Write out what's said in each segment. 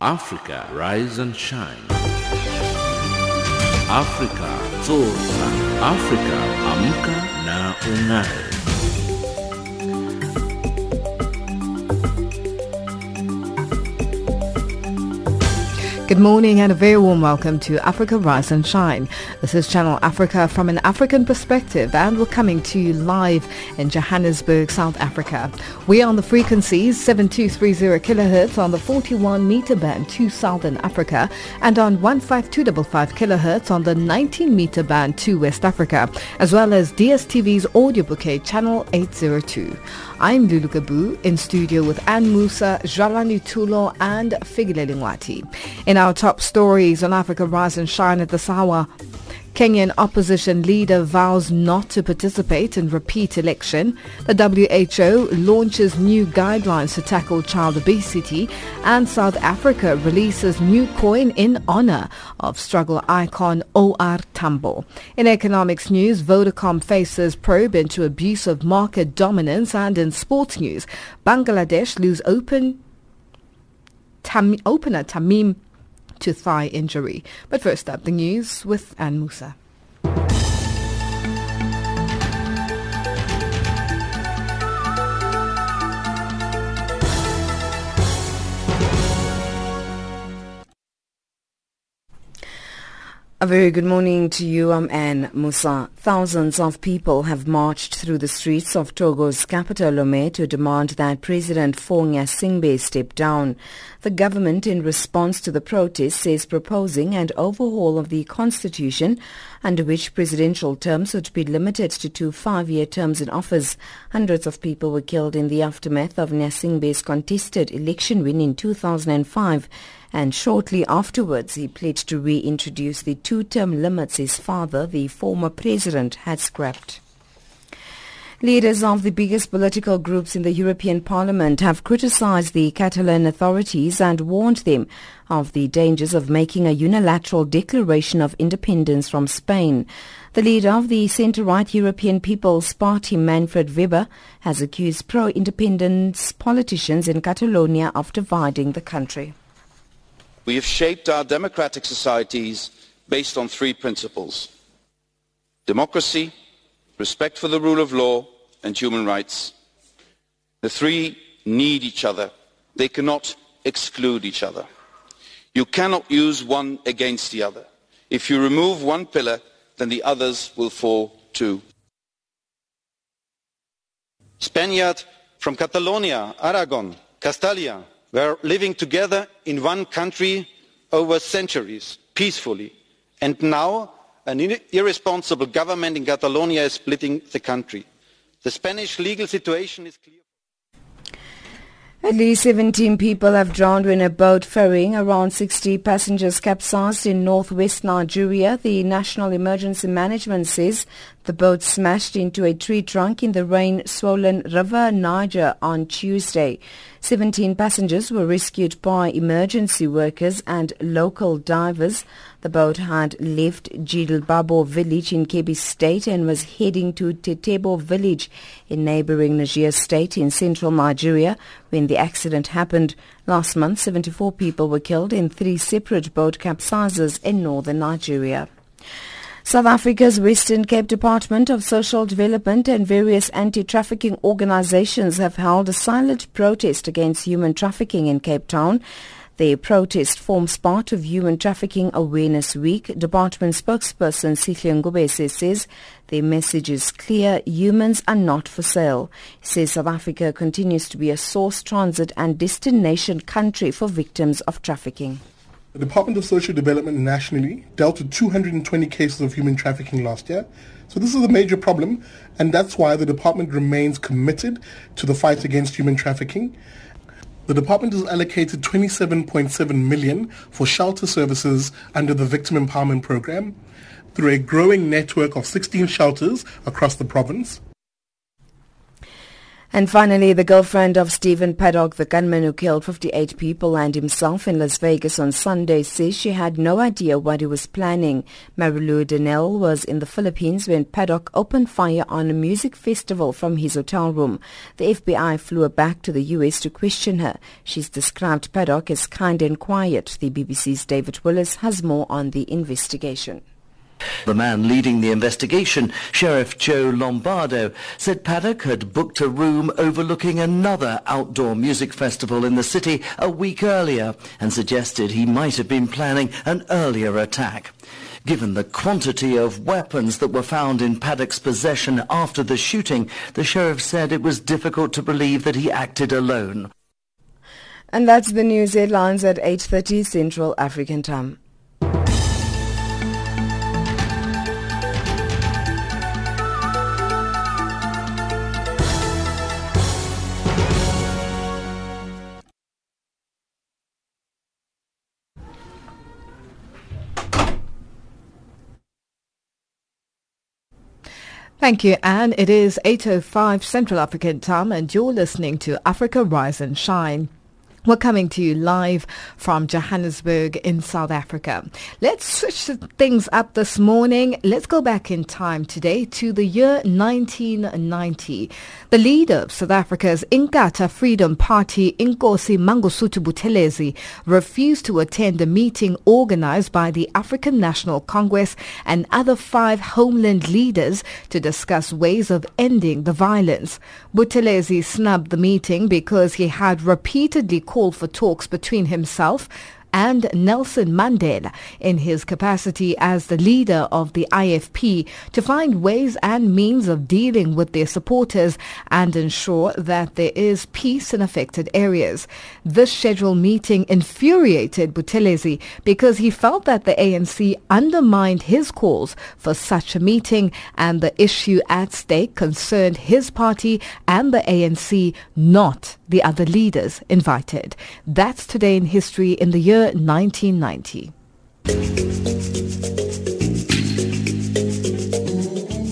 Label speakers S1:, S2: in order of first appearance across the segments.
S1: Africa Rise and Shine. Afrika Zorka. Afrika Amka na Ung'are.
S2: Good morning and a very warm welcome to Africa Rise and Shine. This is Channel Africa from an African perspective and we're coming to you live in Johannesburg, South Africa. We are on the frequencies 7230 kilohertz on the 41 meter band to Southern Africa and on 15255 kilohertz on the 19 meter band to West Africa, as well as DSTV's audio bouquet channel 802. I'm Lulu Gabu in studio with Ann Musa, Jalani Tulo and Figile Lingwati. In our top stories on Africa Rise and Shine at the Sawa, Kenyan opposition leader vows not to participate in repeat election. The WHO launches new guidelines to tackle child obesity. And South Africa releases new coin in honor of struggle icon O.R. Tambo. In economics news, Vodacom faces probe into abuse of market dominance. And in sports news, Bangladesh lose open Tam, opener Tamim to thigh injury. But first up, the news with Ann Musa.
S3: A very good morning to you. I'm Anne Musa. Thousands of people have marched through the streets of Togo's capital Lomé to demand that President Faure Gnassingbé step down. The government, in response to the protests, is proposing an overhaul of the constitution under which presidential terms would be limited to two five-year terms in office. Hundreds of people were killed in the aftermath of Gnassingbe's contested election win in 2005 and shortly afterwards he pledged to reintroduce the two-term limits his father, the former president, had scrapped. Leaders of the biggest political groups in the European Parliament have criticized the Catalan authorities and warned them of the dangers of making a unilateral declaration of independence from Spain. The leader of the centre-right European People's Party, Manfred Weber, has accused pro-independence politicians in Catalonia of dividing the country.
S4: We have shaped our democratic societies based on three principles. Democracy, respect for the rule of law and human rights. The three need each other. They cannot exclude each other. You cannot use one against the other. If you remove one pillar, then the others will fall too. Spaniard from Catalonia, Aragon, Castalia, were living together in one country over centuries, peacefully. And now an irresponsible government in Catalonia is splitting the country. The Spanish legal situation is clear.
S3: At least 17 people have drowned when a boat ferrying around 60 passengers capsized in northwest Nigeria. The National Emergency Management says the boat smashed into a tree trunk in the rain-swollen River Niger on Tuesday. 17 passengers were rescued by emergency workers and local divers. The boat had left Jilbabo village in Kebbi state and was heading to Tetebo village in neighboring Niger state in central Nigeria when the accident happened. Last month, 74 people were killed in three separate boat capsizes in northern Nigeria. South Africa's Western Cape Department of Social Development and various anti-trafficking organizations have held a silent protest against human trafficking in Cape Town. The protest forms part of Human Trafficking Awareness Week. Department spokesperson Sihle Ngubese says the message is clear. Humans are not for sale. He says South Africa continues to be a source, transit and destination country for victims of trafficking.
S5: The Department of Social Development nationally dealt with 220 cases of human trafficking last year. So this is a major problem, and that's why the department remains committed to the fight against human trafficking. The department has allocated 27.7 million for shelter services under the Victim Empowerment Program through a growing network of 16 shelters across the province.
S3: And finally, the girlfriend of Stephen Paddock, the gunman who killed 58 people and himself in Las Vegas on Sunday, says she had no idea what he was planning. Marilou Danley was in the Philippines when Paddock opened fire on a music festival from his hotel room. The FBI flew her back to the U.S. to question her. She's described Paddock as kind and quiet. The BBC's David Willis has more on the investigation.
S6: The man leading the investigation, Sheriff Joe Lombardo, said Paddock had booked a room overlooking another outdoor music festival in the city a week earlier and suggested he might have been planning an earlier attack. Given the quantity of weapons that were found in Paddock's possession after the shooting, the sheriff said it was difficult to believe that he acted alone.
S3: And that's the news headlines at 8.30 Central African Time.
S2: Thank you, Anne. It is 8.05 Central African time and you're listening to Africa Rise and Shine. We're coming to you live from Johannesburg in South Africa. Let's switch things up this morning. Let's go back in time today to the year 1990. The leader of South Africa's Inkatha Freedom Party, Inkosi Mangosuthu Buthelezi, refused to attend a meeting organized by the African National Congress and other five homeland leaders to discuss ways of ending the violence. Buthelezi snubbed the meeting because he had repeatedly called call for talks between himself and Nelson Mandela in his capacity as the leader of the IFP to find ways and means of dealing with their supporters and ensure that there is peace in affected areas. This scheduled meeting infuriated Buthelezi because he felt that the ANC undermined his calls for such a meeting and the issue at stake concerned his party and the ANC, not the other leaders invited. That's today in history in the year year 1990.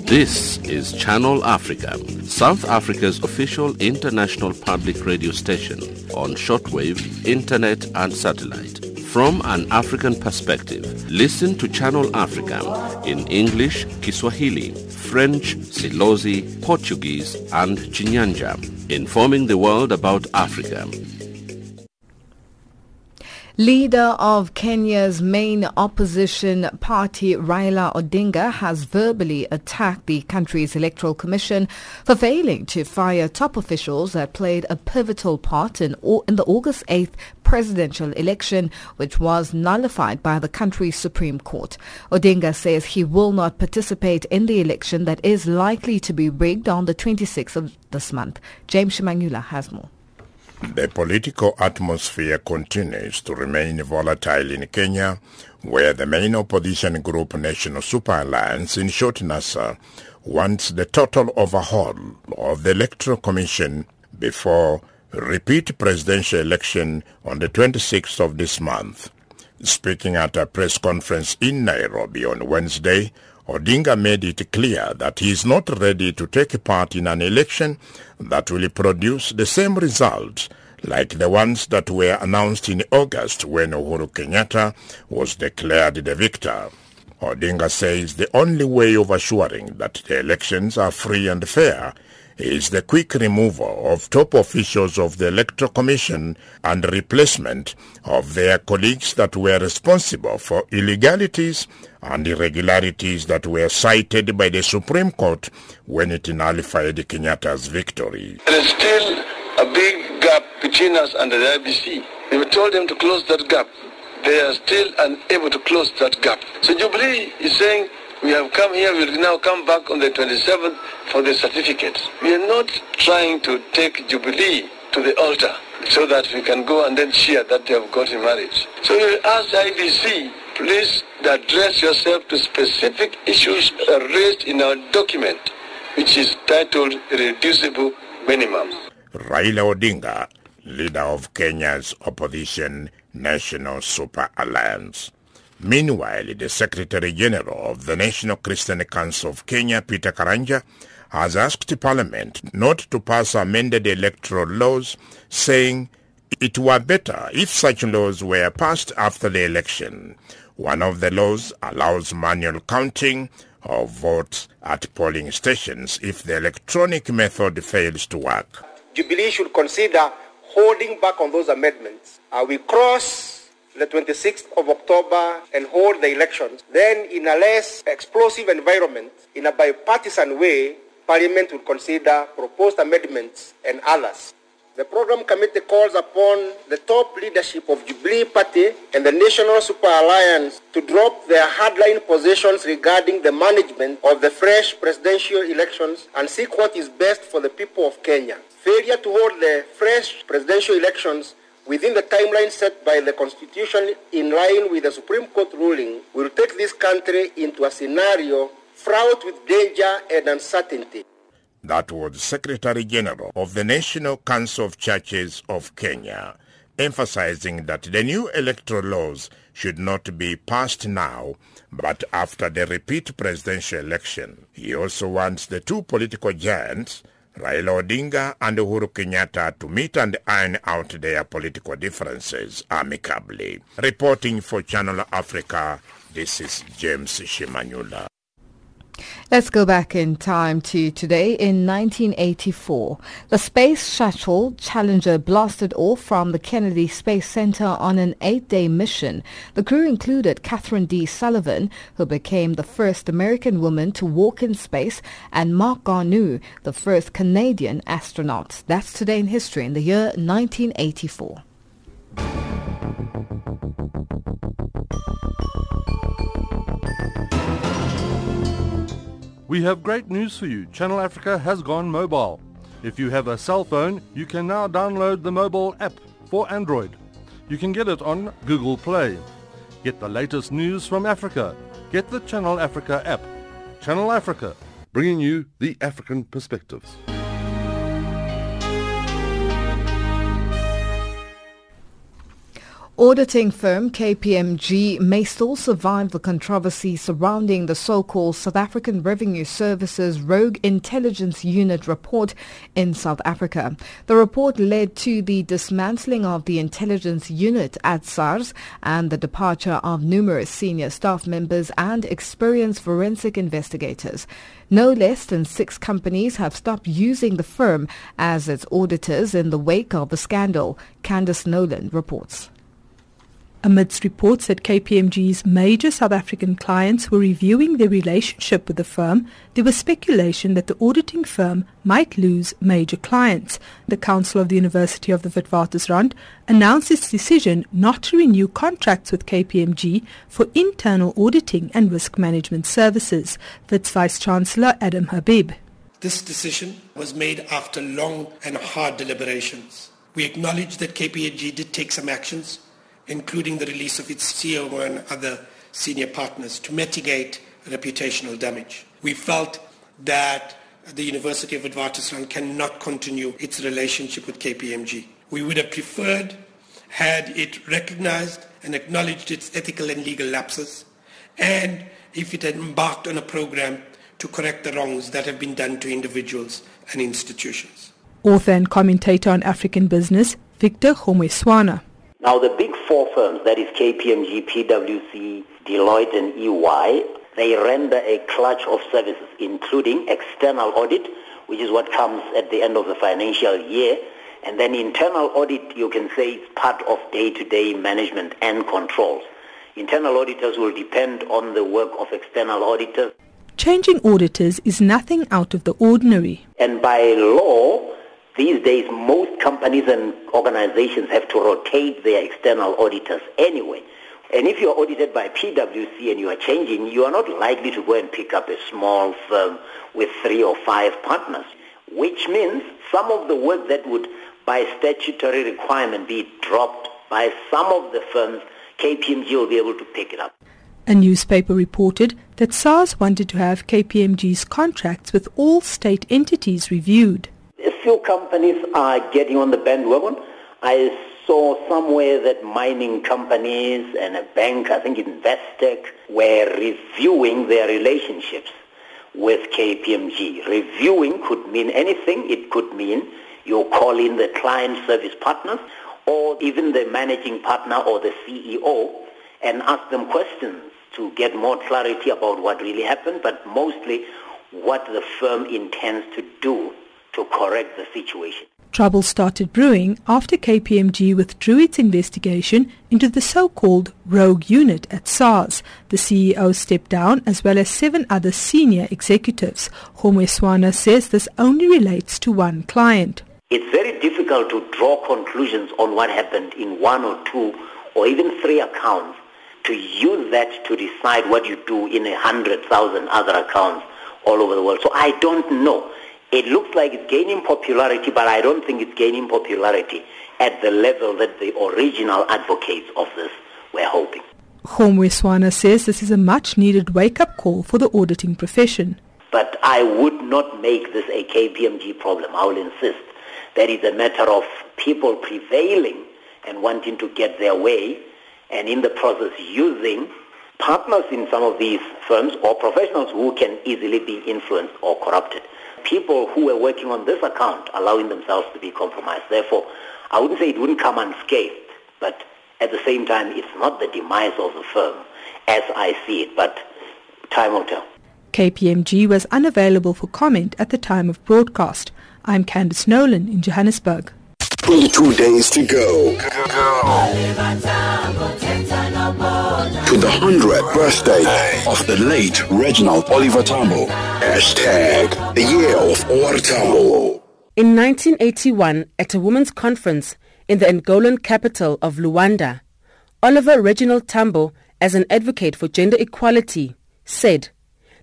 S1: This is Channel Africa, South Africa's official international public radio station on shortwave, internet and satellite. From an African perspective, listen to Channel Africa in English, Kiswahili, French, Silozi, Portuguese and Chinyanja, informing the world about Africa.
S2: Leader of Kenya's main opposition party, Raila Odinga, has verbally attacked the country's electoral commission for failing to fire top officials that played a pivotal part in, in the August 8th presidential election, which was nullified by the country's Supreme Court. Odinga says he will not participate in the election that is likely to be rigged on the 26th of this month. James Shimanyula has more.
S7: The political atmosphere continues to remain volatile in Kenya, where the main opposition group National Super Alliance, in short NASA, uh, wants the total overhaul of the Electoral Commission before repeat presidential election on the 26th of this month. Speaking at a press conference in Nairobi on Wednesday, Odinga made it clear that he is not ready to take part in an election that will produce the same results like the ones that were announced in August when Uhuru Kenyatta was declared the victor. Odinga says the only way of assuring that the elections are free and fair is the quick removal of top officials of the Electoral Commission and replacement of their colleagues that were responsible for illegalities and irregularities that were cited by the Supreme Court when it nullified Kenyatta's victory.
S8: There is still a big gap between us and the IBC. We told them to close that gap. They are still unable to close that gap. So Jubilee is saying we have come here, we will now come back on the 27th for the certificates. We are not trying to take Jubilee to the altar so that we can go and then share that they have got gotten marriage. So we ask IBC, please address yourself to specific issues raised in our document, which is titled Reducible Minimum.
S7: Raila Odinga, leader of Kenya's opposition National Super Alliance. Meanwhile, the Secretary General of the National Christian Council of Kenya, Peter Karanja, has asked Parliament not to pass amended electoral laws, saying it were better if such laws were passed after the election. One of the laws allows manual counting of votes at polling stations if the electronic method fails to work.
S9: Jubilee should consider holding back on those amendments. Uh, we cross the 26th of October and hold the elections. Then in a less explosive environment, in a bipartisan way, Parliament will consider proposed amendments and others. The program committee calls upon the top leadership of Jubilee Party and the National Super Alliance to drop their hardline positions regarding the management of the fresh presidential elections and seek what is best for the people of Kenya. Failure to hold the fresh presidential elections within the timeline set by the Constitution in line with the Supreme Court ruling will take this country into a scenario fraught with danger and uncertainty.
S7: That was Secretary General of the National Council of Churches of Kenya, emphasizing that the new electoral laws should not be passed now, but after the repeat presidential election. He also wants the two political giants, Raila Odinga and Uhuru Kenyatta, to meet and iron out their political differences amicably. Reporting for Channel Africa, this is James Shimanyula.
S2: Let's go back in time to today in 1984. The space shuttle Challenger blasted off from the Kennedy Space Center on an eight-day mission. The crew included Kathryn D. Sullivan, who became the first American woman to walk in space, and Marc Garneau, the first Canadian astronaut. That's today in history in the year 1984.
S10: We have great news for you. Channel Africa has gone mobile. If you have a cell phone, you can now download the mobile app for Android. You can get it on Google Play. Get the latest news from Africa. Get the Channel Africa app. Channel Africa, bringing you the African perspectives.
S2: Auditing firm KPMG may still survive the controversy surrounding the so-called South African Revenue Service's Rogue Intelligence Unit report in South Africa. The report led to the dismantling of the intelligence unit at SARS and the departure of numerous senior staff members and experienced forensic investigators. No less than six companies have stopped using the firm as its auditors in the wake of the scandal, Candice Nolan reports.
S11: Amidst reports that KPMG's major South African clients were reviewing their relationship with the firm, there was speculation that the auditing firm might lose major clients. The Council of the University of the Witwatersrand announced its decision not to renew contracts with KPMG for internal auditing and risk management services. Wits Vice Chancellor Adam Habib.
S12: This decision was made after long and hard deliberations. We acknowledge that KPMG did take some actions including the release of its CEO and other senior partners to mitigate reputational damage. We felt that the University of Witwatersrand cannot continue its relationship with KPMG. We would have preferred had it recognized and acknowledged its ethical and legal lapses and if it had embarked on a program to correct the wrongs that have been done to individuals and institutions.
S11: Author and commentator on African business, Victor Homeswana.
S13: Now, the big four firms, that is KPMG, PwC, Deloitte, and EY, they render a clutch of services, including external audit, which is what comes at the end of the financial year, and then internal audit, you can say, is part of day-to-day management and controls. Internal auditors will depend on the work of external auditors.
S11: Changing auditors is nothing out of the ordinary.
S13: And by law, these days, most companies and organizations have to rotate their external auditors anyway. And if you're audited by PwC and you are changing, you are not likely to go and pick up a small firm with three or five partners, which means some of the work that would, by statutory requirement, be dropped by some of the firms, KPMG will be able to pick it up.
S11: A newspaper reported that SARS wanted to have KPMG's contracts with all state entities reviewed
S13: few companies are getting on the bandwagon. I saw somewhere that mining companies and a bank, I think Investec, were reviewing their relationships with KPMG. Reviewing could mean anything. It could mean you call in the client service partners or even the managing partner or the CEO and ask them questions to get more clarity about what really happened, but mostly what the firm intends to do to correct the situation.
S11: Trouble started brewing after KPMG withdrew its investigation into the so-called rogue unit at SARS. The CEO stepped down as well as seven other senior executives. Homwe says this only relates to one client.
S13: It's very difficult to draw conclusions on what happened in one or two or even three accounts to use that to decide what you do in a hundred thousand other accounts all over the world. So I don't know. It looks like it's gaining popularity, but I don't think it's gaining popularity at the level that the original advocates of this were hoping.
S11: Homwe says this is a much needed wake-up call for the auditing profession.
S13: But I would not make this a KPMG problem. I will insist that it's a matter of people prevailing and wanting to get their way and in the process using partners in some of these firms or professionals who can easily be influenced or corrupted people who were working on this account allowing themselves to be compromised. Therefore, I wouldn't say it wouldn't come unscathed, but at the same time, it's not the demise of the firm as I see it, but time will tell.
S11: KPMG was unavailable for comment at the time of broadcast. I'm Candice Nolan in Johannesburg.
S14: 22 days to go. The 100th birthday of the late Reginald Oliver Tambo. Hashtag the year of OR Tambo.
S15: In 1981, at a women's conference in the Angolan capital of Luanda, Oliver Reginald Tambo, as an advocate for gender equality, said,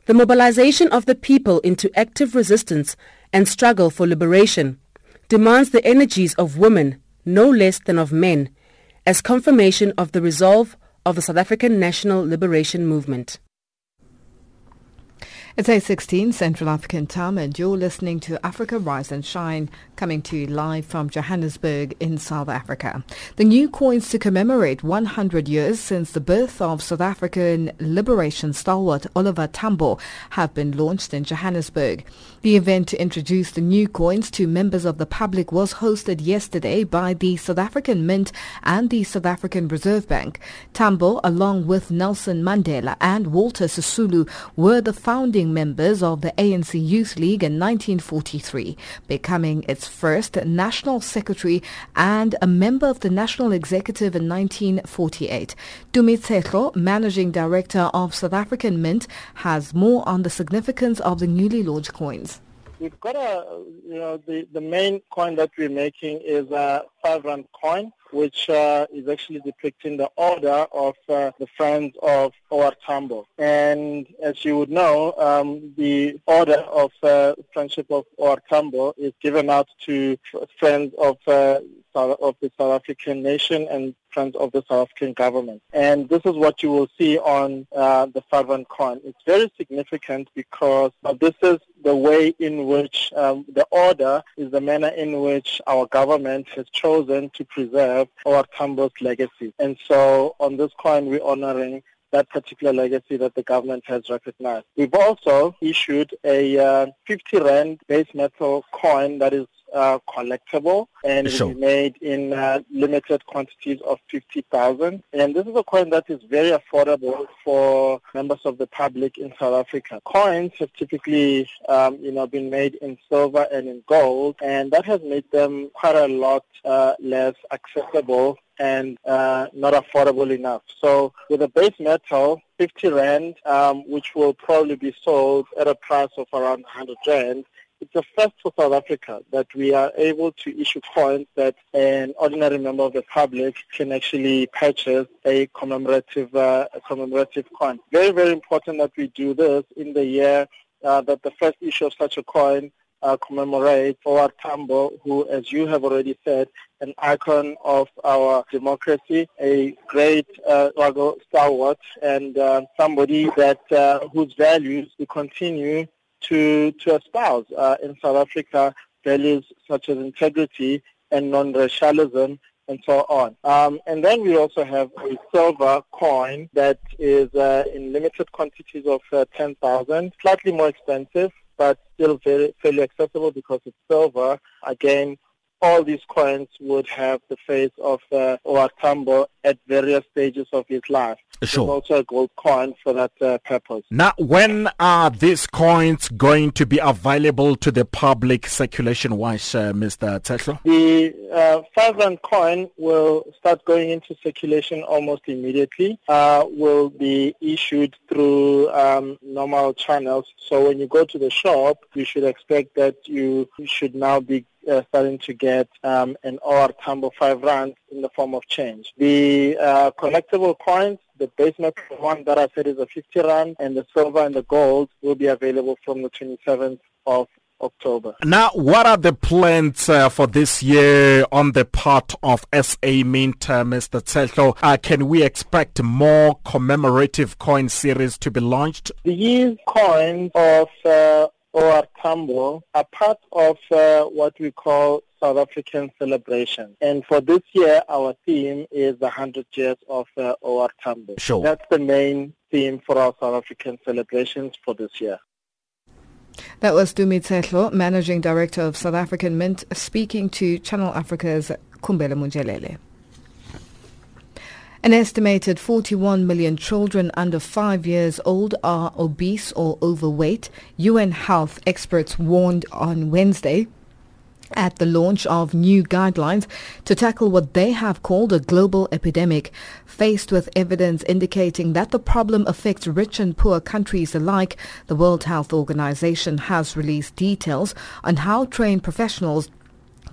S15: The mobilization of the people into active resistance and struggle for liberation demands the energies of women no less than of men as confirmation of the resolve of the South African National Liberation Movement.
S2: It's 8.16 Central African time and you're listening to Africa Rise and Shine coming to you live from Johannesburg in South Africa. The new coins to commemorate 100 years since the birth of South African liberation stalwart Oliver Tambo have been launched in Johannesburg. The event to introduce the new coins to members of the public was hosted yesterday by the South African Mint and the South African Reserve Bank. Tambo, along with Nelson Mandela and Walter Sisulu, were the founding members of the ANC Youth League in 1943, becoming its first national secretary and a member of the national executive in 1948. Tumi Tsehlo, managing director of South African Mint, has more on the significance of the newly launched coins.
S16: We've got a, you know, the, the main coin that we're making is a five rand coin which uh, is actually depicting the order of uh, the Friends of OR Tambo. And as you would know, um, the order of uh, Friendship of OR Tambo is given out to friends of uh, of the South African nation and of the South African government. And this is what you will see on uh, the Farvan coin. It's very significant because uh, this is the way in which um, the order is the manner in which our government has chosen to preserve OR Tambo's legacy. And so on this coin, we're honoring that particular legacy that the government has recognized. We've also issued a uh, 50 Rand base metal coin that is uh, collectible and sure. will be made in uh, limited quantities of 50,000. And this is a coin that is very affordable for members of the public in South Africa. Coins have typically, um, you know, been made in silver and in gold, and that has made them quite a lot uh, less accessible and uh, not affordable enough. So with a base metal, 50 rand, um, which will probably be sold at a price of around 100 rand, it's a first for South Africa that we are able to issue coins that an ordinary member of the public can actually purchase a commemorative uh, a commemorative coin. Very, very important that we do this in the year uh, that the first issue of such a coin uh, commemorates OR Tambo, who, as you have already said, an icon of our democracy, a great uh, stalwart, and uh, somebody that uh, whose values we continue to, to espouse uh, in South Africa values such as integrity and non-racialism and so on. Um, and then we also have a silver coin that is uh, in limited quantities of uh, 10,000, slightly more expensive, but still very fairly accessible because it's silver. Again, all these coins would have the face of uh, OR Tambo at various stages of his life.
S17: Sure.
S16: There's also a gold coin for that uh, purpose.
S17: Now, when are these coins going to be available to the public circulation-wise, uh, Mr. Tsehlo?
S16: The uh, five rand coin will start going into circulation almost immediately. Uh, will be issued through um, normal channels. So when you go to the shop, you should expect that you should now be uh, starting to get um, an OR Tambo 5 rand in the form of change. The uh, collectible coins, the base metal one that I said is a 50 rand, and the silver and the gold will be available from the 27th of October.
S17: Now, what are the plans uh, for this year on the part of SA Mint, uh, Mr. Tsehlo? Uh, can we expect more commemorative coin series to be launched?
S16: These coins of uh, OR Tambo are part of uh, what we call South African celebration. And for this year, our theme is the 100 years of uh, OR Tambo.
S17: Sure.
S16: That's the main theme for our South African celebrations for this year.
S2: That was Tumi Tsehlo, Managing Director of South African Mint, speaking to Channel Africa's Kumbele Munjelele. An estimated 41 million children under 5 years old are obese or overweight, UN health experts warned on Wednesday at the launch of new guidelines to tackle what they have called a global epidemic. Faced with evidence indicating that the problem affects rich and poor countries alike, the World Health Organization has released details on how trained professionals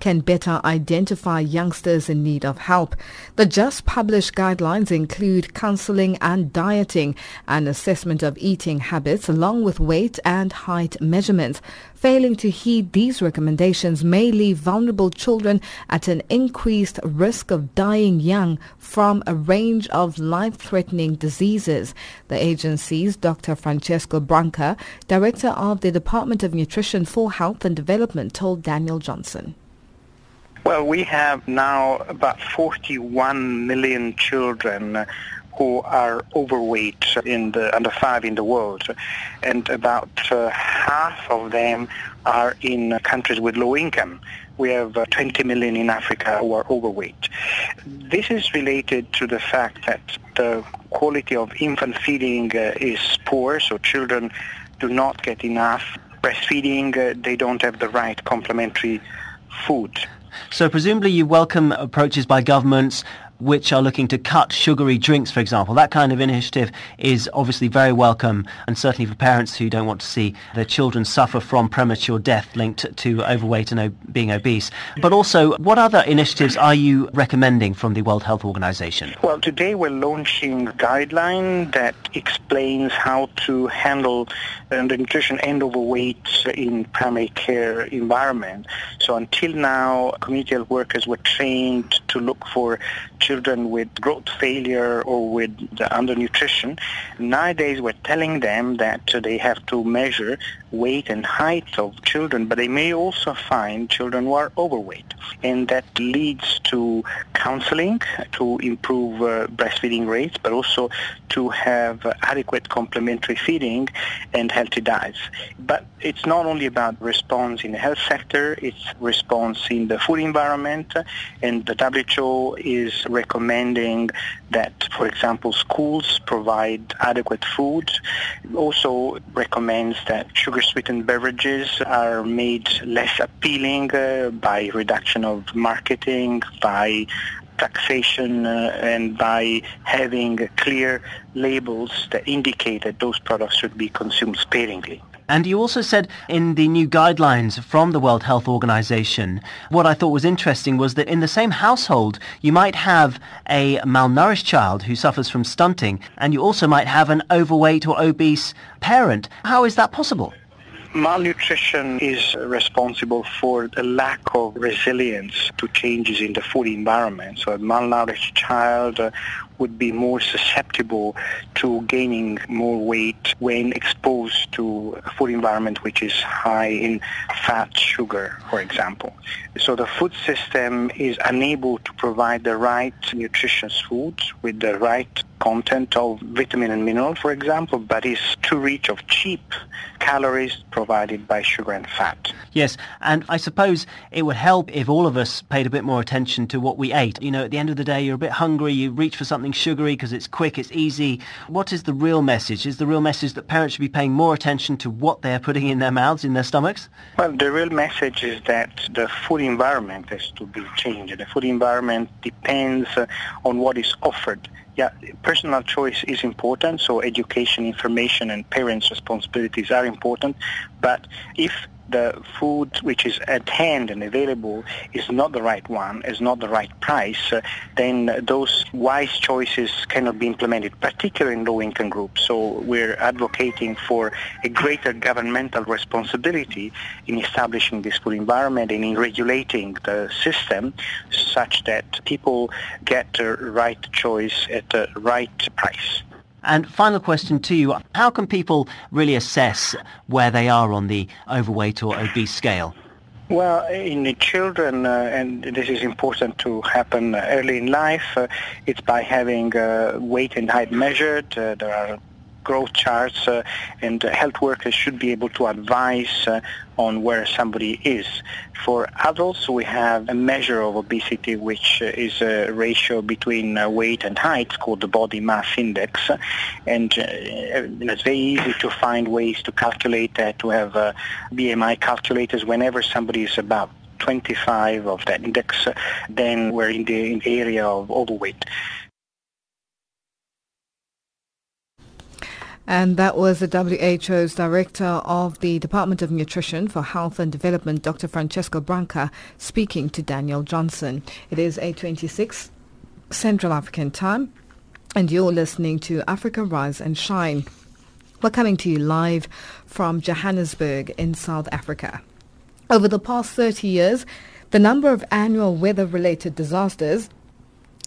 S2: can better identify youngsters in need of help. The just published guidelines include counseling and dieting and assessment of eating habits along with weight and height measurements. Failing to heed these recommendations may leave vulnerable children at an increased risk of dying young from a range of life-threatening diseases. The agency's Dr. Francesco Branca, director of the Department of Nutrition for Health and Development, told Daniel Johnson.
S18: Well, we have now about 41 million children who are overweight in the under five in the world, and about uh, half of them are in countries with low income. We have uh, 20 million in Africa who are overweight. This is related to the fact that the quality of infant feeding uh, is poor, so children do not get enough breastfeeding. Uh, they don't have the right complementary food.
S19: So presumably you welcome approaches by governments which are looking to cut sugary drinks, for example. That kind of initiative is obviously very welcome, and certainly for parents who don't want to see their children suffer from premature death linked to overweight and being obese. But also, what other initiatives are you recommending from the World Health Organization?
S18: Well, today we're launching a guideline that explains how to handle the nutrition and overweight in primary care environment. So until now, community health workers were trained to look for children with growth failure or with undernutrition. Nowadays, we're telling them that they have to measure weight and height of children, but they may also find children who are overweight. And that leads to counseling to improve uh, breastfeeding rates, but also to have adequate complementary feeding and healthy diets. But it's not only about response in the health sector, it's response in the food environment, and the WHO is recommending that, for example, schools provide adequate food. Also recommends that sugar-sweetened beverages are made less appealing uh, by reduction of marketing, by taxation uh, and by having clear labels that indicate that those products should be consumed sparingly.
S19: And you also said in the new guidelines from the World Health Organization, what I thought was interesting was that in the same household, you might have a malnourished child who suffers from stunting, and you also might have an overweight or obese parent. How is that possible?
S18: Malnutrition is responsible for the lack of resilience to changes in the food environment. So a malnourished child uh, would be more susceptible to gaining more weight when exposed to a food environment which is high in fat, sugar, for example. So the food system is unable to provide the right nutritious foods with the right content of vitamin and mineral, for example, but is too rich of cheap calories provided by sugar and fat.
S19: Yes, and I suppose it would help if all of us paid a bit more attention to what we ate. You know, at the end of the day, you're a bit hungry, you reach for something sugary because it's quick, it's easy. What is the real message? Is the real message that parents should be paying more attention to what they're putting in their mouths, in their stomachs?
S18: Well, the real message is that the food environment has to be changed. The food environment depends uh, on what is offered yeah, personal choice is important, so education, information, and parents' responsibilities are important. But if the food which is at hand and available is not the right one, is not the right price, uh, then those wise choices cannot be implemented, particularly in low-income groups. So we're advocating for a greater governmental responsibility in establishing this food environment and in regulating the system such that people get the right choice at the right price.
S19: And final question to you, how can people really assess where they are on the overweight or obese scale?
S18: Well, in the children, uh, and this is important to happen early in life, uh, it's by having uh, weight and height measured. Uh, there are growth charts, uh, and health workers should be able to advise uh, on where somebody is. For adults, we have a measure of obesity, which is a ratio between uh, weight and height called the body mass index. And it's very easy to find ways to calculate that, to have uh, BMI calculators whenever somebody is about 25 of that index, then we're in the area of overweight.
S2: And that was the WHO's Director of the Department of Nutrition for Health and Development, Dr. Francesco Branca, speaking to Daniel Johnson. It is 8.26 Central African Time, and you're listening to Africa Rise and Shine. We're coming to you live from Johannesburg in South Africa. Over the past 30 years, the number of annual weather-related disasters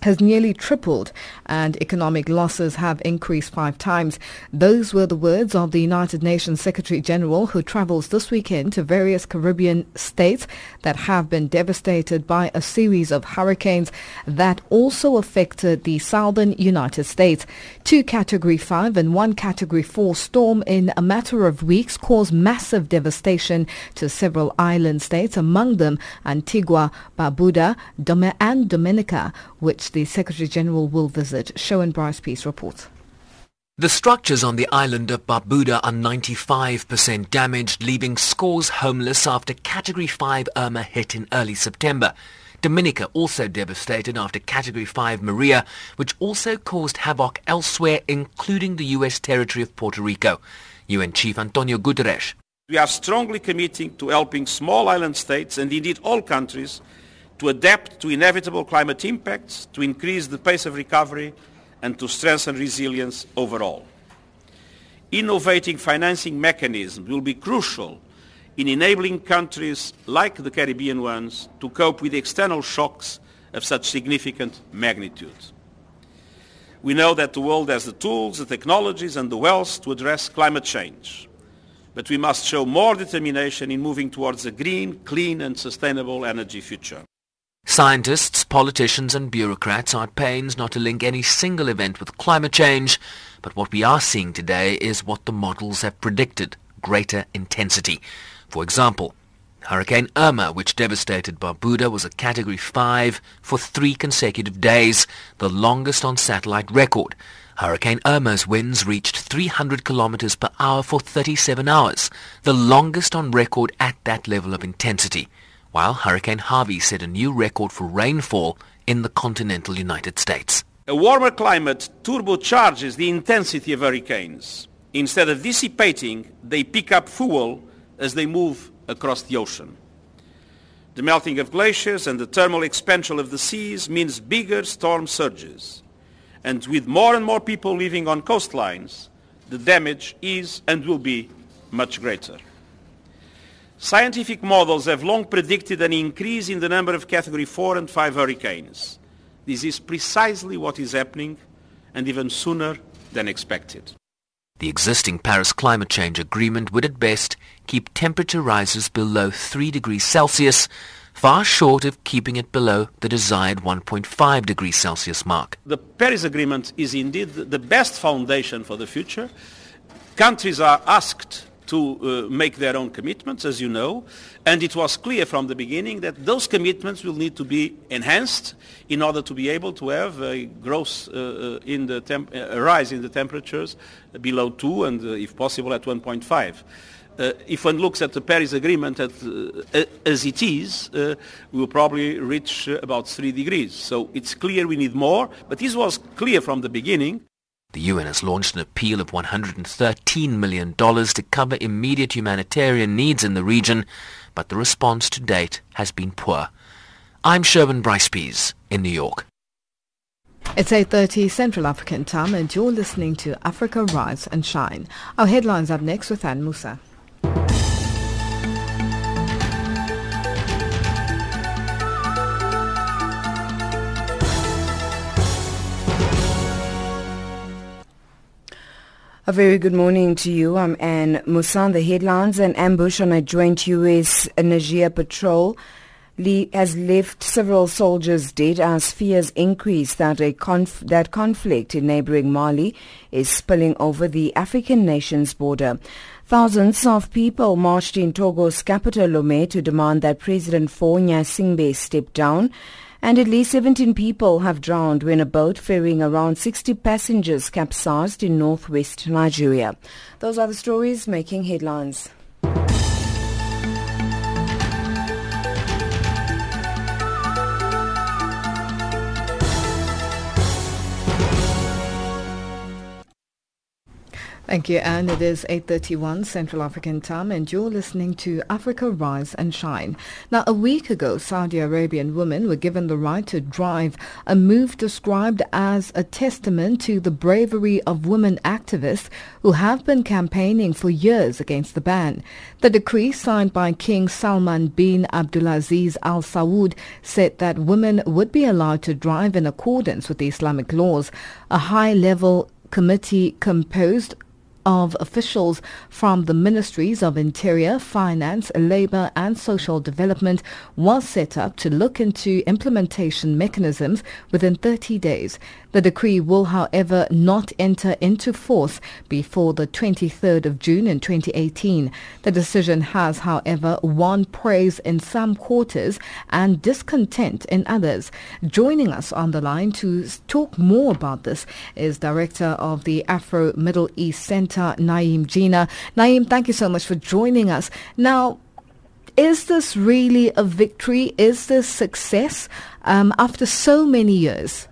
S2: has nearly tripled and economic losses have increased five times. Those were the words of the United Nations Secretary General who travels this weekend to various Caribbean states that have been devastated by a series of hurricanes that also affected the southern United States. Two Category 5 and one Category 4 storm in a matter of weeks caused massive devastation to several island states, among them Antigua, Barbuda, and Dominica, which the Secretary General will visit. Show and Bryce Peace reports.
S20: The structures on the island of Barbuda are 95% damaged, leaving scores homeless after Category 5 Irma hit in early September. Dominica also devastated after Category 5 Maria, which also caused havoc elsewhere, including the U.S. territory of Puerto Rico. UN Chief Antonio Guterres.
S21: We are strongly committing to helping small island states and indeed all countries to adapt to inevitable climate impacts, to increase the pace of recovery, and to strengthen resilience overall. Innovating financing mechanisms will be crucial in enabling countries like the Caribbean ones to cope with external shocks of such significant magnitude. We know that the world has the tools, the technologies and the wealth to address climate change. But we must show more determination in moving towards a green, clean and sustainable energy future.
S20: Scientists, politicians and bureaucrats are at pains not to link any single event with climate change, but what we are seeing today is what the models have predicted, greater intensity. For example, Hurricane Irma, which devastated Barbuda, was a Category 5 for three consecutive days, the longest on satellite record. Hurricane Irma's winds reached 300 kilometers per hour for 37 hours, the longest on record at that level of intensity while Hurricane Harvey set a new record for rainfall in the continental United States.
S21: A warmer climate turbocharges the intensity of hurricanes. Instead of dissipating, they pick up fuel as they move across the ocean. The melting of glaciers and the thermal expansion of the seas means bigger storm surges. And with more and more people living on coastlines, the damage is and will be much greater. Scientific models have long predicted an increase in the number of Category 4 and 5 hurricanes. This is precisely what is happening and even sooner than expected.
S20: The existing Paris Climate Change Agreement would at best keep temperature rises below 3 degrees Celsius, far short of keeping it below the desired 1.5 degrees Celsius mark.
S21: The Paris Agreement is indeed the best foundation for the future. Countries are asked to uh, make their own commitments, as you know, and it was clear from the beginning that those commitments will need to be enhanced in order to be able to have a growth uh, uh in the temp- a rise in the temperatures below 2 and, uh, if possible, at 1.5. Uh, if one looks at the Paris Agreement at, uh, as it is, uh, we will probably reach about 3 degrees. So it's clear we need more, but this was clear from the beginning.
S20: The UN has launched an appeal of $113 million to cover immediate humanitarian needs in the region, but the response to date has been poor. I'm Sherwin Bryce-Pease in New York.
S2: It's 8.30 Central African time and you're listening to Africa Rise and Shine. Our headlines up next with Anne Musa.
S3: A very good morning to you. I'm Anne Musan. The headlines An ambush on a joint U.S. Niger patrol has left several soldiers dead as fears increase that a conf- that conflict in neighboring Mali is spilling over the African nation's border. Thousands of people marched in Togo's capital Lomé to demand that President Faure Gnassingbé step down and at least 17 people have drowned when a boat ferrying around 60 passengers capsized in northwest Nigeria. Those are the stories making headlines.
S2: Thank you, Anne. It is 8.31 Central African time and you're listening to Africa Rise and Shine. Now, a week ago, Saudi Arabian women were given the right to drive, a move described as a testament to the bravery of women activists who have been campaigning for years against the ban. The decree signed by King Salman bin Abdulaziz Al Saud said that women would be allowed to drive in accordance with Islamic laws. A high-level committee composed of officials from the Ministries of Interior, Finance, Labour and Social Development was set up to look into implementation mechanisms within 30 days. The decree will, however, not enter into force before the 23rd of June in 2018. The decision has, however, won praise in some quarters and discontent in others. Joining us on the line to talk more about this is Director of the Afro Middle East Center, Naeem Jeenah. Naeem, thank you so much for joining us. Now, is this really a victory? Is this success um, after so many years?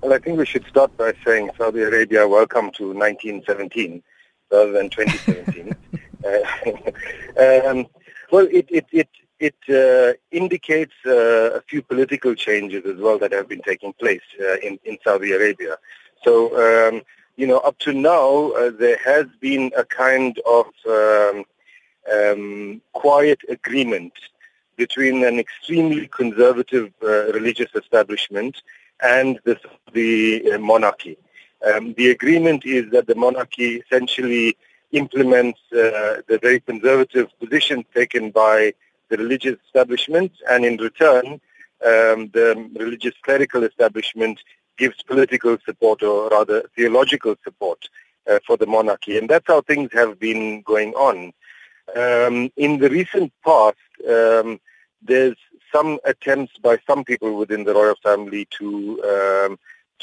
S22: Well, I think we should start by saying Saudi Arabia, welcome to 1917 rather than 2017. uh, um, well, it it it it uh, indicates uh, a few political changes as well that have been taking place uh, in in Saudi Arabia. So. Um, you know, up to now, uh, there has been a kind of um, um, quiet agreement between an extremely conservative uh, religious establishment and the, the uh, monarchy. Um, the agreement is that the monarchy essentially implements uh, the very conservative position taken by the religious establishment, and in return, um, the religious clerical establishment gives political support, or rather theological support, uh, for the monarchy. And that's how things have been going on. Um, in the recent past, um, there's some attempts by some people within the royal family to um,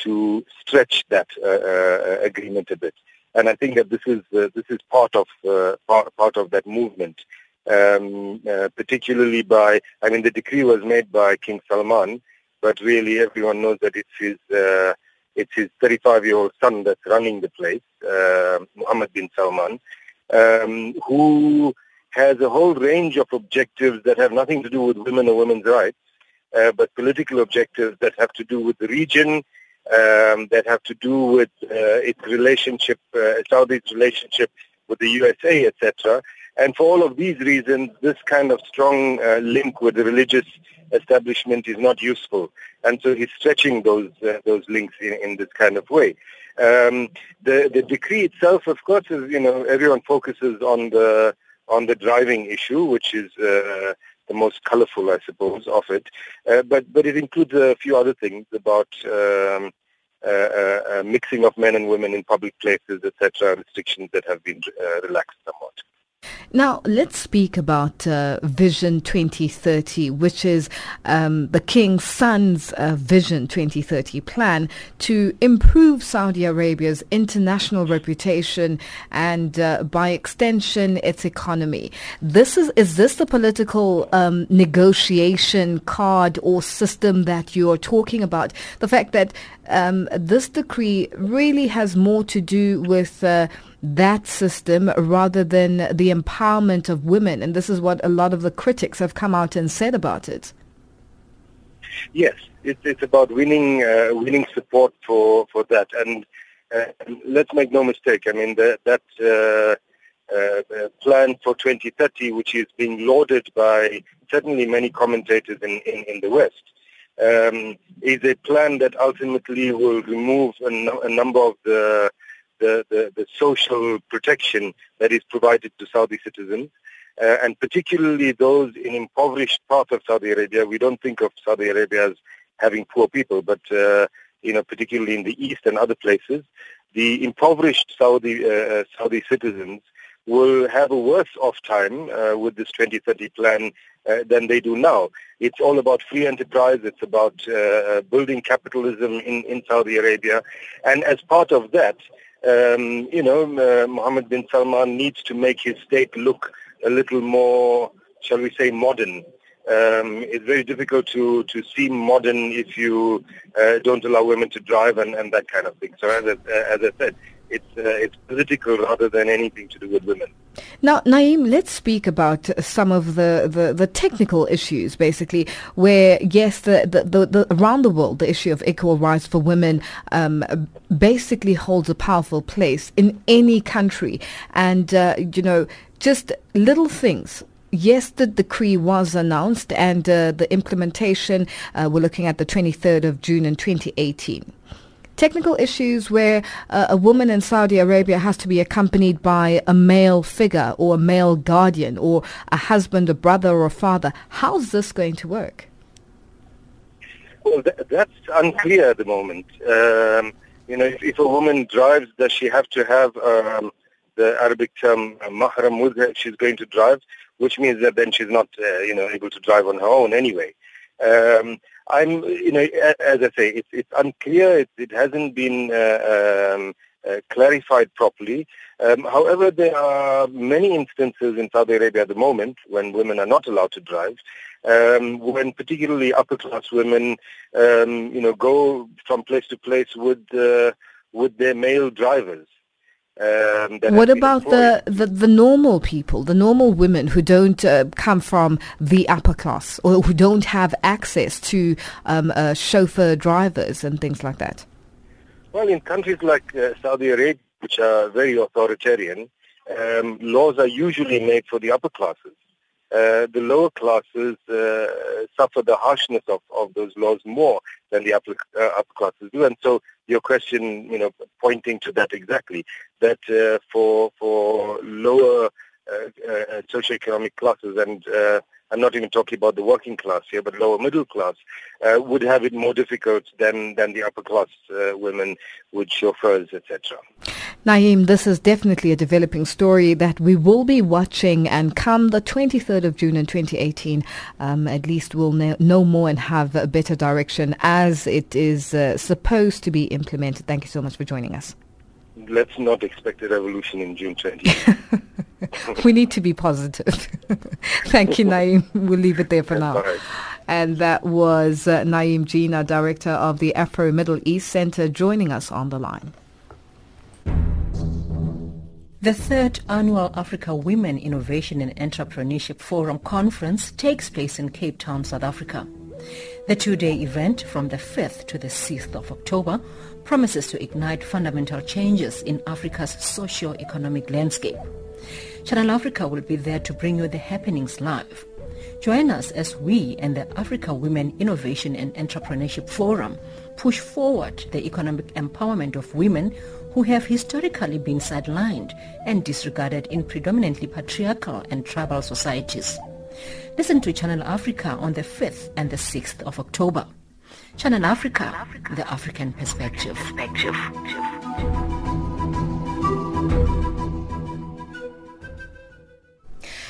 S22: to stretch that uh, uh, agreement a bit, and I think that this is uh, this is part of uh, part, part of that movement. Um, uh, particularly by, I mean, the decree was made by King Salman, but really everyone knows that it's his uh, it's his 35-year-old son that's running the place, Mohammed bin Salman, um, who has a whole range of objectives that have nothing to do with women or women's rights, uh, but political objectives that have to do with the region, um, that have to do with uh, its relationship, uh, Saudi's relationship with the USA, etc. And for all of these reasons, this kind of strong uh, link with the religious establishment is not useful. And so he's stretching those uh, those links in, in this kind of way. Um, the the decree itself, of course, is you know everyone focuses on the on the driving issue, which is uh, the most colorful, I suppose, of it. Uh, but but it includes a few other things about. Um, uh, uh, mixing of men and women in public places, etc., restrictions that have been relaxed somewhat.
S2: Now, let's speak about uh, Vision 2030, which is um, the King's son's uh, Vision 2030 plan to improve Saudi Arabia's international reputation and, uh, by extension, its economy. This is, is this the political um, negotiation card or system that you're talking about? The fact that um, this decree really has more to do with uh, that system rather than the empowerment of women. And this is what a lot of the critics have come out and said about it.
S22: Yes, it's, it's about winning uh, winning support for, for that. And uh, let's make no mistake, I mean, the, that uh, uh plan for 2030, which is being lauded by certainly many commentators in, in, in the West, um, is a plan that ultimately will remove a, no, a number of the the, the, the social protection that is provided to Saudi citizens. Uh, and particularly those in impoverished parts of Saudi Arabia. We don't think of Saudi Arabia as having poor people, but uh, you know, particularly in the east and other places, the impoverished Saudi uh, Saudi citizens will have a worse off time uh, with this 2030 plan uh, than they do now. It's all about free enterprise. It's about uh, building capitalism in, in Saudi Arabia. And as part of that, um, you know, uh, Mohammed bin Salman needs to make his state look a little more, shall we say, modern. Um, it's very difficult to, to seem modern if you uh, don't allow women to drive and, and that kind of thing. So as I, as I said, it's uh, it's political rather than anything to do with women.
S2: Now, Naeem, let's speak about some of the, the, the technical issues, basically, where, yes, the, the, the, the, around the world, the issue of equal rights for women um, basically holds a powerful place in any country. And, uh, you know, just little things Yes, the decree was announced and uh, the implementation, uh, we're looking at the 23rd of June in 2018 technical issues where uh, a woman in Saudi Arabia has to be accompanied by a male figure or a male guardian or a husband, a brother or a father. How's this going to work?
S22: Well, th- that's unclear at the moment. Um, you know, if, if, a woman drives, does she have to have um, the Arabic term uh, mahram with her? She's going to drive, which means that then she's not, uh, you know, able to drive on her own anyway. Um, I'm, you know, as I say, it's, it's unclear. It, it hasn't been uh, um, uh, clarified properly. Um, however, there are many instances in Saudi Arabia at the moment when women are not allowed to drive, um, when particularly upper-class women, um, you know, go from place to place with uh, with their male drivers.
S2: Um, what about the, the, the, normal people, the normal women who don't uh, come from the upper class or who don't have access to um, uh, chauffeur drivers and things like that?
S22: Well, in countries like uh, Saudi Arabia, which are very authoritarian, um, laws are usually made for the upper classes. Uh, the lower classes uh, suffer the harshness of, of those laws more than the upper, uh, upper classes do. And so your question, you know, pointing to that exactly, that uh, for, for lower uh, uh, socioeconomic classes and I'm not even talking about the working class here, but lower middle class, uh, would have it more difficult than, than the upper class uh, women with chauffeurs, etc.
S2: Naeem, this is definitely a developing story that we will be watching and come the 23rd of June in 2018, um, at least we'll know more and have a better direction as it is uh, supposed to be implemented. Thank you so much for joining us.
S22: Let's not expect a revolution in June 20.
S2: we need to be positive. Thank you, Naeem. We'll leave it there for now. And that was uh, Naeem Jeenah, Director of the Afro Middle East Center, joining us on the line.
S23: The third annual Africa Women Innovation and Entrepreneurship Forum conference takes place in Cape Town, South Africa. The two-day event from the 5th to the 6th of October promises to ignite fundamental changes in Africa's socio-economic landscape. Channel Africa will be there to bring you the happenings live. Join us as we and the Africa Women Innovation and Entrepreneurship Forum push forward the economic empowerment of women who have historically been sidelined and disregarded in predominantly patriarchal and tribal societies. Listen to Channel Africa on the 5th and the 6th of October. Channel Africa, the African perspective.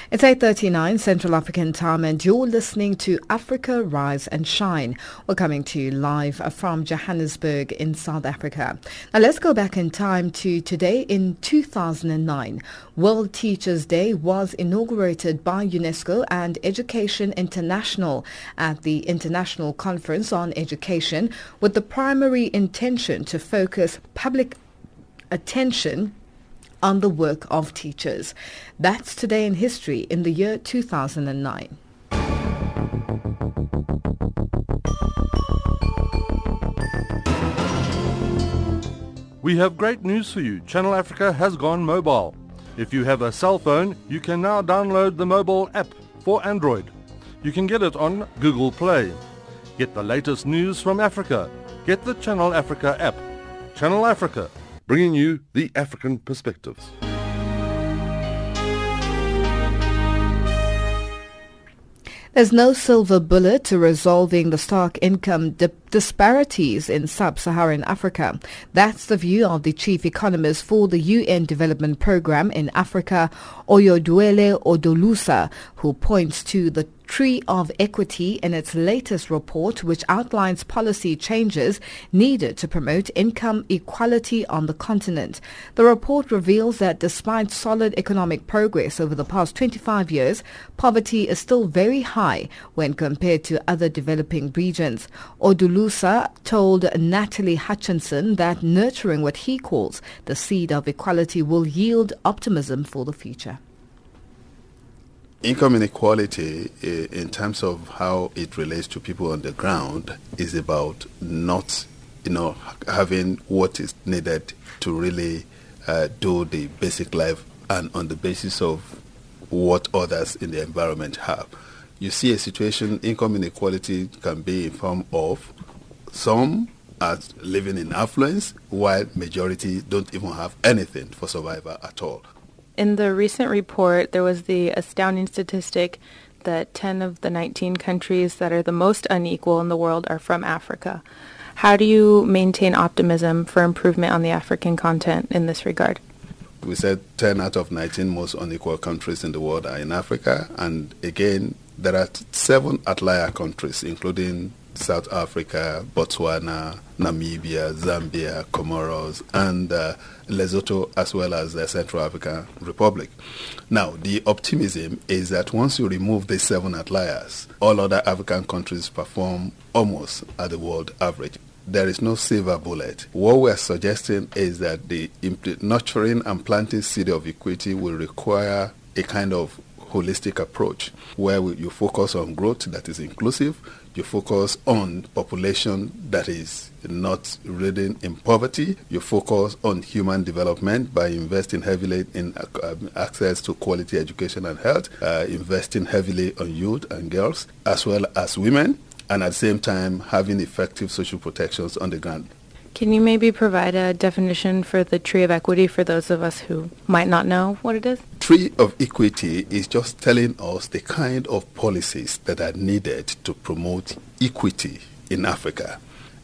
S2: It's 8.39 Central African time and you're listening to Africa Rise and Shine. We're coming to you live from Johannesburg in South Africa. Now let's go back in time to today in 2009. World Teachers Day was inaugurated by UNESCO and Education International at the International Conference on Education with the primary intention to focus public attention on the work of teachers. That's today in history in the year 2009.
S10: We have great news for you. Channel Africa has gone mobile. If you have a cell phone, you can now download the mobile app for Android. You can get it on Google Play. Get the latest news from Africa. Get the Channel Africa app. Channel Africa, bringing you the African perspectives.
S2: There's no silver bullet to resolving the stark income di- disparities in sub-Saharan Africa. That's the view of the chief economist for the UN Development Programme in Africa, Ayodele Odusola, who points to the Tree of Equity in its latest report, which outlines policy changes needed to promote income equality on the continent. The report reveals that despite solid economic progress over the past 25 years, poverty is still very high when compared to other developing regions. Odusola told Natalie Hutchinson that nurturing what he calls the seed of equality will yield optimism for the future.
S24: Income inequality, in terms of how it relates to people on the ground, is about not, you know, having what is needed to really uh, do the basic life, and on the basis of what others in the environment have. You see a situation, income inequality can be in form of some are living in affluence, while majority don't even have anything for survival at all.
S25: In the recent report, there was the astounding statistic that 10 of the 19 countries that are the most unequal in the world are from Africa. How do you maintain optimism for improvement on the African continent in this regard?
S24: We said 10 out of 19 most unequal countries in the world are in Africa. And again, there are seven outlier countries, including South Africa, Botswana, Namibia, Zambia, Comoros, and uh, Lesotho, as well as the Central African Republic. Now, the optimism is that once you remove the seven outliers, all other African countries perform almost at the world average. There is no silver bullet. What we are suggesting is that the nurturing and planting seed of equity will require a kind of holistic approach where you focus on growth that is inclusive, you focus on population that is not ridden in poverty. You focus on human development by investing heavily in uh, access to quality education and health, uh, investing heavily on youth and girls, as well as women, and at the same time having effective social protections on the ground.
S25: Can you maybe provide a definition for the tree of equity for those of us who might not know what it is?
S24: Tree of equity is just telling us the kind of policies that are needed to promote equity in Africa.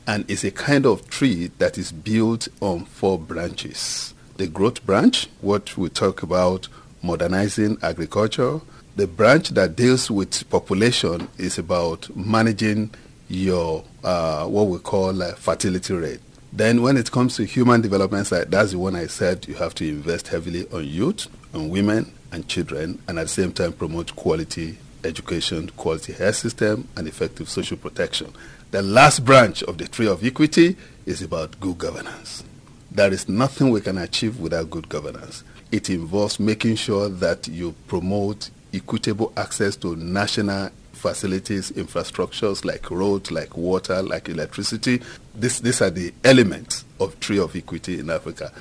S24: And it's a kind of tree that is built on four branches. The growth branch, what we talk about modernizing agriculture. The branch that deals with population is about managing your uh, what we call uh, fertility rate. Then when it comes to human development side, that's the one I said you have to invest heavily on youth, on women and children, and at the same time promote quality education, quality health system, and effective social protection. The last branch of the tree of equity is about good governance. There is nothing we can achieve without good governance. It involves making sure that you promote equitable access to national facilities, infrastructures like roads, like water, like electricity. This, these are the elements of tree of equity in Africa.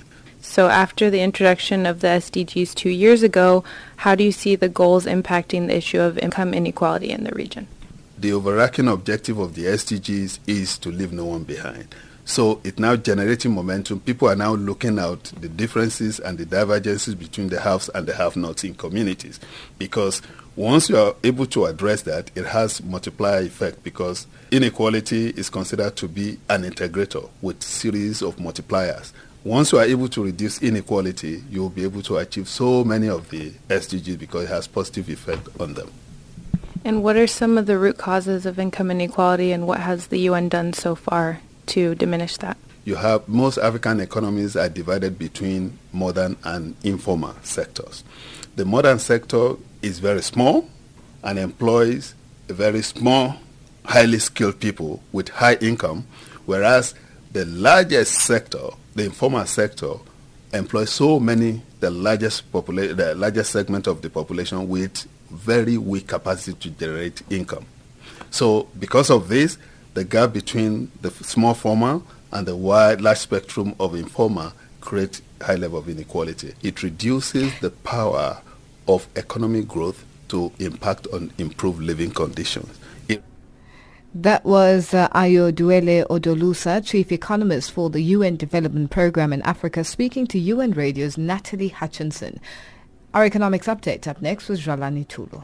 S25: So after the introduction of the SDGs two years ago, how do you see the goals impacting the issue of income inequality in the region?
S24: The overarching objective of the SDGs is to leave no one behind. So it's now generating momentum. People are now looking at the differences and the divergences between the haves and the have-nots in communities. Because once you are able to address that, it has multiplier effect because inequality is considered to be an integrator with series of multipliers. Once you are able to reduce inequality, you will be able to achieve so many of the SDGs because it has positive effect on them.
S25: And what are some of the root causes of income inequality and what has the UN done so far to diminish that?
S24: You have most African economies are divided between modern and informal sectors. The modern sector is very small and employs a very small, highly skilled people with high income, whereas the largest sector, the informal sector, employs so many, the largest popula- the largest segment of the population with very weak capacity to generate income. So because of this, the gap between the small formal and the wide, large spectrum of informal create high level of inequality. It reduces the power of economic growth to impact on improved living conditions. It
S2: that was uh, Odusola, Chief Economist for the UN Development Programme in Africa, speaking to UN Radio's Natalie Hutchinson. Our economics update up next was Jalani Tulu.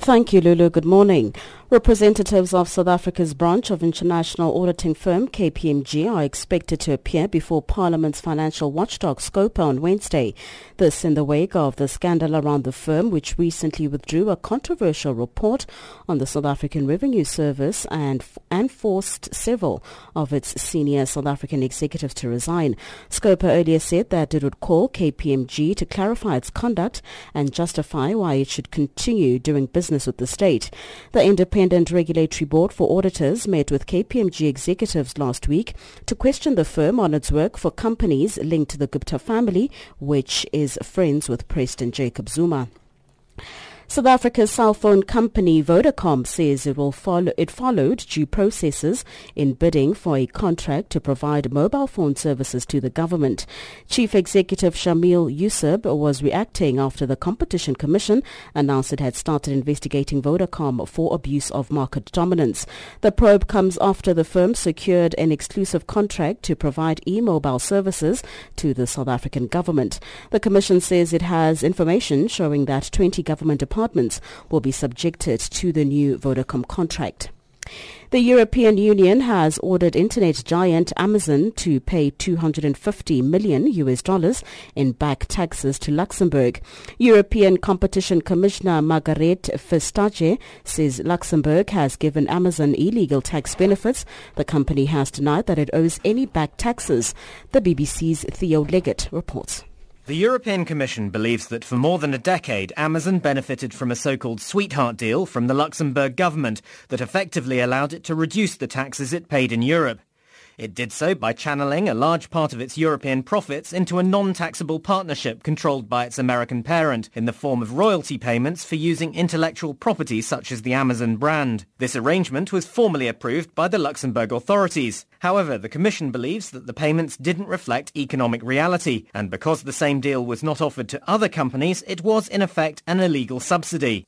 S26: Thank you, Lulu. Good morning. Representatives of South Africa's branch of international auditing firm KPMG are expected to appear before Parliament's financial watchdog Scopa on Wednesday. This in the wake of the scandal around the firm which recently withdrew a controversial report on the South African Revenue Service and, and forced several of its senior South African executives to resign. Scopa earlier said that it would call KPMG to clarify its conduct and justify why it should continue doing business with the state. The independent Independent Regulatory Board for Auditors met with KPMG executives last week to question the firm on its work for companies linked to the Gupta family, which is friends with President Jacob Zuma. South Africa's cell phone company Vodacom says it will follow it followed due processes in bidding for a contract to provide mobile phone services to the government. Chief Executive Shameel Joosub was reacting after the Competition Commission announced it had started investigating Vodacom for abuse of market dominance. The probe comes after the firm secured an exclusive contract to provide e-mobile services to the South African government. The commission says it has information showing that 20 government departments departments will be subjected to the new Vodacom contract. The European Union has ordered internet giant Amazon to pay 250 million US dollars in back taxes to Luxembourg. European Competition Commissioner Margrethe Vestager says Luxembourg has given Amazon illegal tax benefits. The company has denied that it owes any back taxes. The BBC's Theo Leggett reports.
S27: The European Commission believes that for more than a decade, Amazon benefited from a so-called sweetheart deal from the Luxembourg government that effectively allowed it to reduce the taxes it paid in Europe. It did so by channeling a large part of its European profits into a non-taxable partnership controlled by its American parent in the form of royalty payments for using intellectual property such as the Amazon brand. This arrangement was formally approved by the Luxembourg authorities. However, the Commission believes that the payments didn't reflect economic reality, and because the same deal was not offered to other companies, it was in effect an illegal subsidy.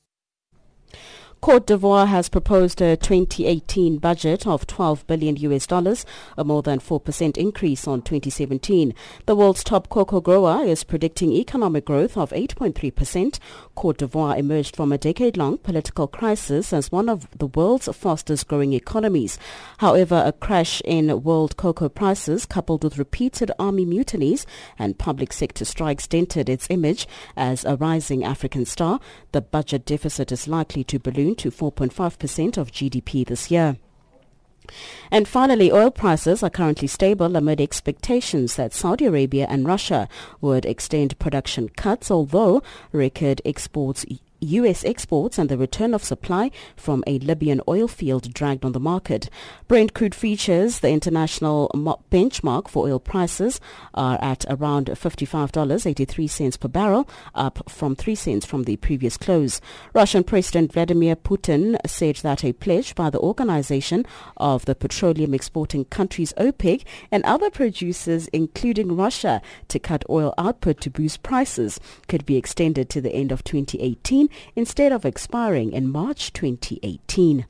S26: Cote d'Ivoire has proposed a 2018 budget of 12 billion US dollars, a more than 4% increase on 2017. The world's top cocoa grower is predicting economic growth of 8.3%. Cote d'Ivoire emerged from a decade-long political crisis as one of the world's fastest growing economies. However, a crash in world cocoa prices coupled with repeated army mutinies and public sector strikes dented its image as a rising African star. The budget deficit is likely to balloon to 4.5% of GDP this year. And finally, oil prices are currently stable amid expectations that Saudi Arabia and Russia would extend production cuts, although record exports U.S. exports and the return of supply from a Libyan oil field dragged on the market. Brent crude features the international benchmark for oil prices, are at around $55.83 per barrel, up from 3 cents from the previous close. Russian President Vladimir Putin said that a pledge by the Organization of the Petroleum Exporting Countries OPEC and other producers, including Russia, to cut oil output to boost prices could be extended to the end of 2018 instead of expiring in March 2018.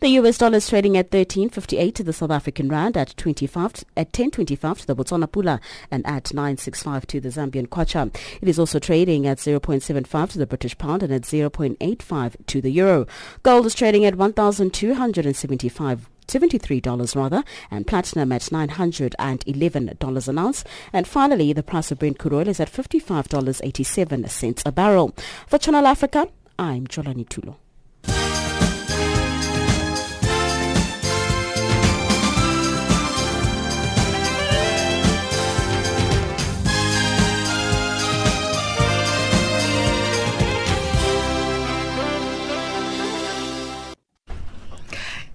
S26: The US dollar is trading at 13.58 to the South African rand, at 25 at 10.25 to the Botswana pula, and at 9.65 to the Zambian kwacha. It is also trading at 0.75 to the British pound and at 0.85 to the euro. Gold is trading at 1,275 $73 rather, and platinum at $911 an ounce. And finally, the price of Brent crude oil is at $55.87 a barrel. For Channel Africa, I'm Jolani Tulo.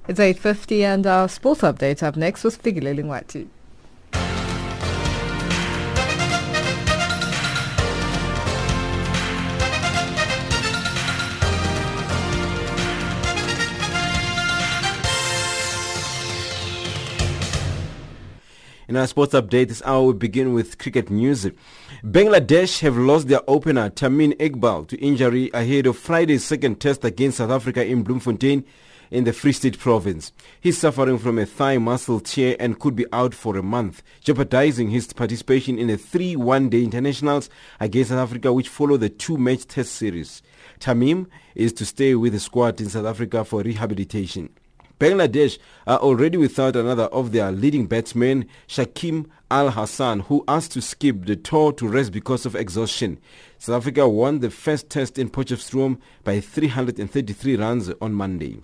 S2: It's 8.50 and our sports update up next with Figile Lingwati.
S28: In our sports update this hour, we begin with cricket news. Bangladesh have lost their opener Tamim Iqbal to injury ahead of Friday's second test against South Africa in Bloemfontein in the Free State province. He's suffering from a thigh muscle tear and could be out for a month, jeopardizing his participation in the three one-day internationals against South Africa which follow the two-match test series. Tamim is to stay with the squad in South Africa for rehabilitation. Bangladesh are already without another of their leading batsmen, Shakib Al Hasan, who asked to skip the tour to rest because of exhaustion. South Africa won the first test in Potchefstroom by 333 runs on Monday.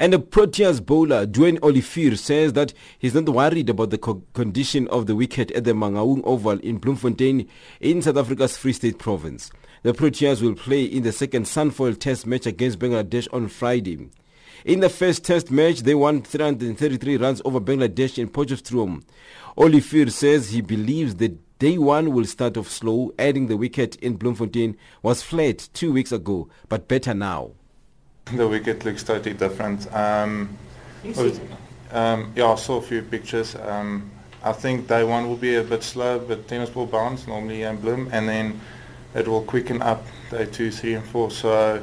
S28: And the Proteas bowler Duane Olivier says that he's not worried about the co- condition of the wicket at the Mangaung Oval in Bloemfontein in South Africa's Free State province. The Proteas will play in the second Sunfoil Test match against Bangladesh on Friday. In the first Test match, they won 333 runs over Bangladesh in Potchefstroom. Olivier says he believes that day one will start off slow, adding the wicket in Bloemfontein was flat two weeks ago, but better now.
S29: The wicket looks totally different. Um, um, yeah, I saw a few pictures. Um, I think day one will be a bit slow, but tennis ball bounce normally and bloom, and then it will quicken up day two, three, and four. So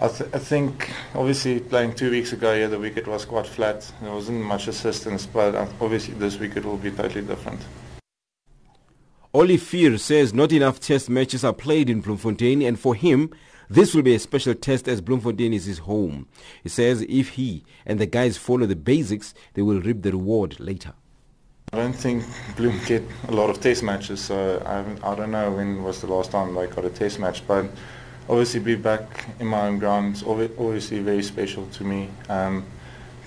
S29: I, th- I think obviously playing two weeks ago, yeah, the wicket was quite flat. There wasn't much assistance, but obviously this wicket will be totally different.
S28: Olivier says not enough test matches are played in Bloemfontein, and for him, this will be a special test as Bloemfontein is his home. He says if he and the guys follow the basics, they will reap the reward later.
S29: I don't think Bloem get a lot of test matches, so I, I don't know when was the last time they got a test match, but obviously be back in my own ground obviously very special to me. Um,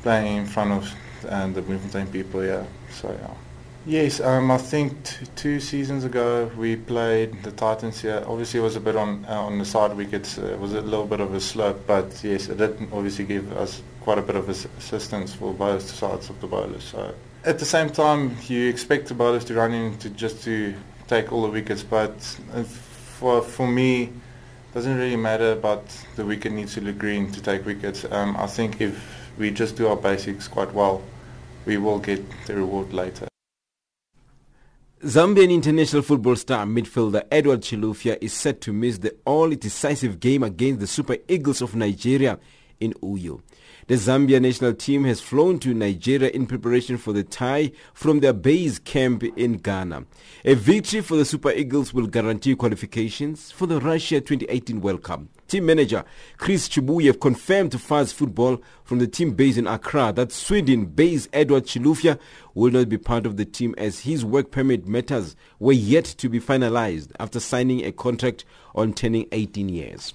S29: playing in front of uh, the Bloemfontein people, yeah. So yeah. Yes, um, I think two seasons ago we played the Titans here. Obviously, it was a bit on uh, on the side wickets. Uh, it was a little bit of a slope, but yes, it did obviously give us quite a bit of assistance for both sides of the bowlers. So at the same time, you expect the bowlers to run in to just to take all the wickets, but uh, for for me, it doesn't really matter. But the wicket needs to look green to take wickets. Um, I think if we just do our basics quite well, we will get the reward later.
S28: Zambian international football star midfielder Edward Chilufya is set to miss the all-decisive game against the Super Eagles of Nigeria in Uyo. The Zambia national team has flown to Nigeria in preparation for the tie from their base camp in Ghana. A victory for the Super Eagles will guarantee qualifications for the Russia 2018 World Cup. Team manager Chris Chibuyev confirmed to Fast Football from the team based in Accra that Sweden-based Edward Chilufya will not be part of the team as his work permit matters were yet to be finalized after signing a contract on turning 18 years.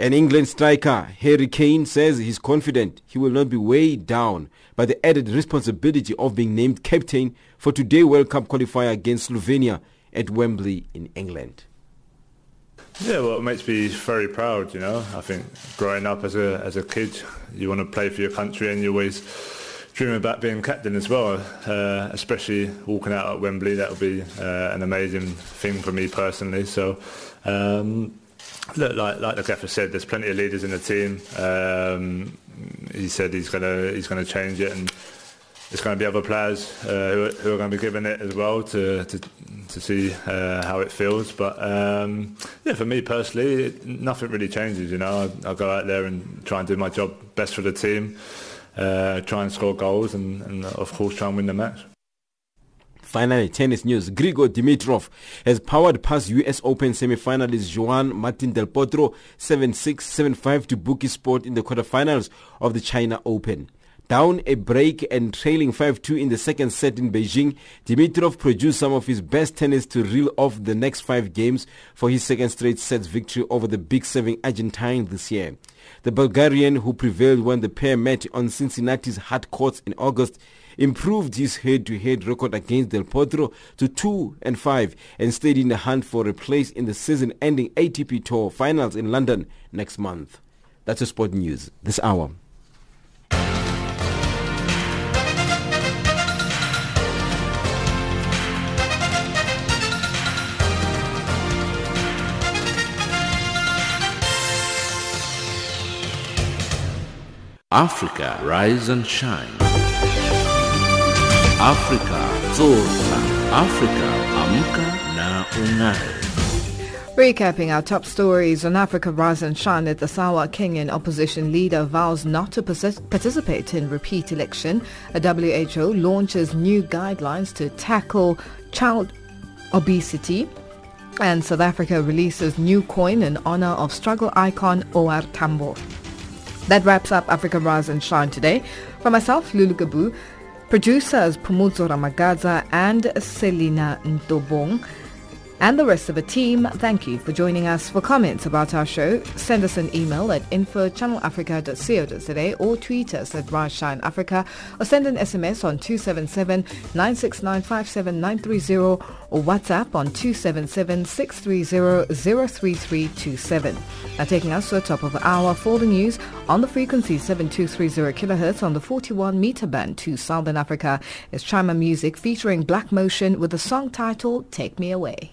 S28: An England striker, Harry Kane, says he's confident he will not be weighed down by the added responsibility of being named captain for today's World Cup qualifier against Slovenia at Wembley in England.
S29: Yeah, well, it makes me very proud. You know, I think growing up as a as a kid, you want to play for your country, and you always dream about being captain as well. Uh, especially walking out at Wembley, that would be uh, an amazing thing for me personally. So. Um, look, like like the gaffer said, there's plenty of leaders in the team. Um, he said he's gonna he's gonna change it, and there's to be other players uh, who, are, who, are, to be given it as well to to, to see uh, how it feels. But um, yeah, for me personally, it, nothing really changes. You know, I, I, go out there and try and do my job best for the team, uh, try and score goals, and, and of course try and win the match.
S28: Finally, tennis news. Grigor Dimitrov has powered past US Open semi-finalist Juan Martin Del Potro 7-6, 7-5 to book his spot in the quarterfinals of the China Open. Down a break and trailing 5-2 in the second set in Beijing, Dimitrov produced some of his best tennis to reel off the next five games for his second straight sets victory over the big serving Argentine this year. The Bulgarian, who prevailed when the pair met on Cincinnati's hard courts in August, improved his head-to-head record against Del Potro to 2 and 5 and stayed in the hunt for a place in the season-ending ATP Tour finals in London next month. That's the sport news this hour.
S30: Africa, rise and shine. Africa, zorka. Africa, amka na ungae.
S2: Recapping our top stories on Africa Rise and Shine the Sawa, Kenyan opposition leader vows not to participate in repeat election. A WHO launches new guidelines to tackle child obesity. And South Africa releases new coin in honor of struggle icon O.R. Tambo. That wraps up Africa Rise and Shine today. For myself, Lulu Gabu, producers Pumuzo Ramagaza and Selina Ntobong and the rest of the team, thank you for joining us. For comments about our show, send us an email at info.channelafrica.co.za or tweet us at Africa or send an SMS on 277-969-57930 or WhatsApp on 277-630-03327. Now taking us to the top of the hour for the news on the frequency 7230 kHz on the 41 meter band to Southern Africa is Chima Music featuring Black Motion with the song title Take Me Away.